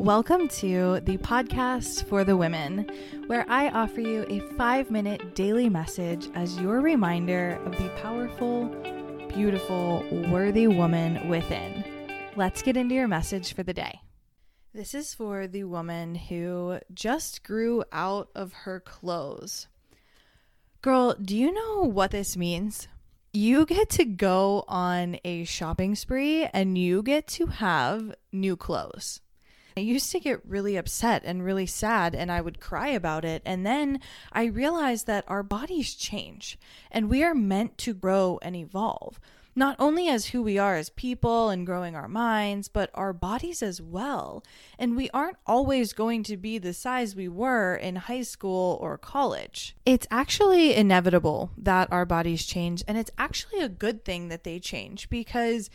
Welcome to the podcast for the women, where I offer you a five minute daily message as your reminder of the powerful, beautiful, worthy woman within. Let's get into your message for the day. This is for the woman who just grew out of her clothes. Girl, do you know what this means? You get to go on a shopping spree and you get to have new clothes. I used to get really upset and really sad, and I would cry about it. And then I realized that our bodies change and we are meant to grow and evolve not only as who we are as people and growing our minds, but our bodies as well. And we aren't always going to be the size we were in high school or college. It's actually inevitable that our bodies change, and it's actually a good thing that they change because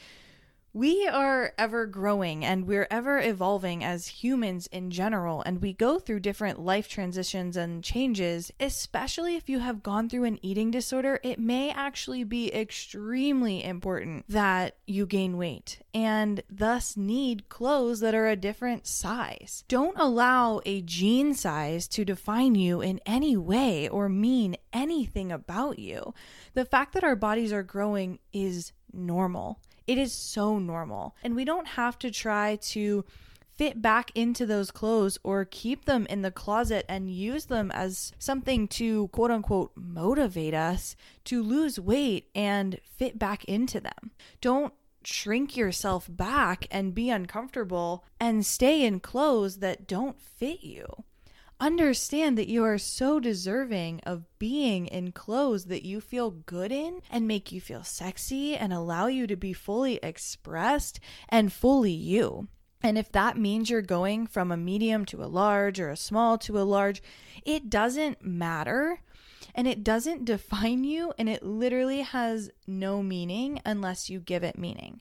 we are ever growing and we're ever evolving as humans in general, and we go through different life transitions and changes, especially if you have gone through an eating disorder. It may actually be extremely important that you gain weight and thus need clothes that are a different size. Don't allow a jean size to define you in any way or mean anything about you. The fact that our bodies are growing is normal. It is so normal. And we don't have to try to fit back into those clothes or keep them in the closet and use them as something to quote unquote motivate us to lose weight and fit back into them. Don't shrink yourself back and be uncomfortable and stay in clothes that don't fit you understand that you are so deserving of being in clothes that you feel good in and make you feel sexy and allow you to be fully expressed and fully you. And if that means you're going from a medium to a large or a small to a large, it doesn't matter and it doesn't define you and it literally has no meaning unless you give it meaning.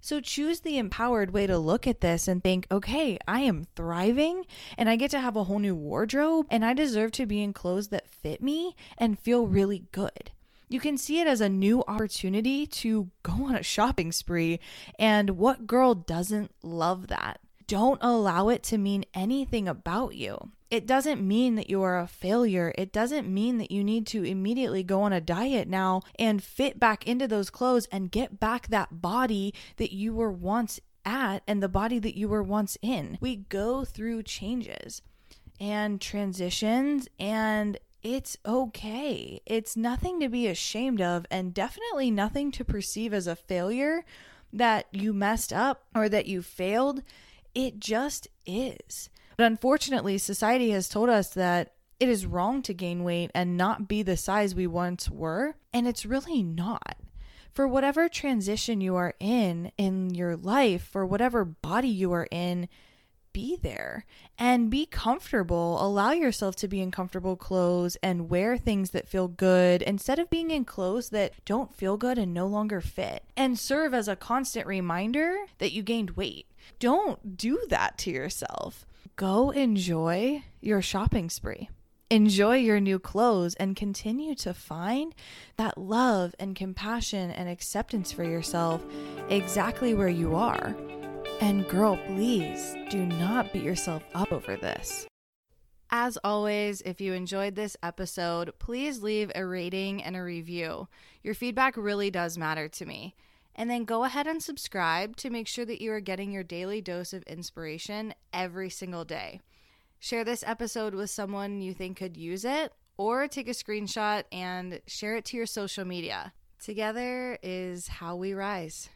So choose the empowered way to look at this and think, okay, I am thriving and I get to have a whole new wardrobe and I deserve to be in clothes that fit me and feel really good. You can see it as a new opportunity to go on a shopping spree. And what girl doesn't love that? Don't allow it to mean anything about you it doesn't mean that you are a failure. It doesn't mean that you need to immediately go on a diet now and fit back into those clothes and get back that body that you were once at and the body that you were once in. We go through changes and transitions and it's okay. It's nothing to be ashamed of and definitely nothing to perceive as a failure that you messed up or that you failed. It just is. But unfortunately, society has told us that it is wrong to gain weight and not be the size we once were. And it's really not. For whatever transition you are in in your life, for whatever body you are in, be there and be comfortable. Allow yourself to be in comfortable clothes and wear things that feel good instead of being in clothes that don't feel good and no longer fit. And serve as a constant reminder that you gained weight. Don't do that to yourself go enjoy your shopping spree. Enjoy your new clothes and continue to find that love and compassion and acceptance for yourself exactly where you are. And girl, please do not beat yourself up over this. As always, if you enjoyed this episode, please leave a rating and a review. Your feedback really does matter to me. And then go ahead and subscribe to make sure that you are getting your daily dose of inspiration every single day. Share this episode with someone you think could use it, or take a screenshot and share it to your social media. Together is how we rise.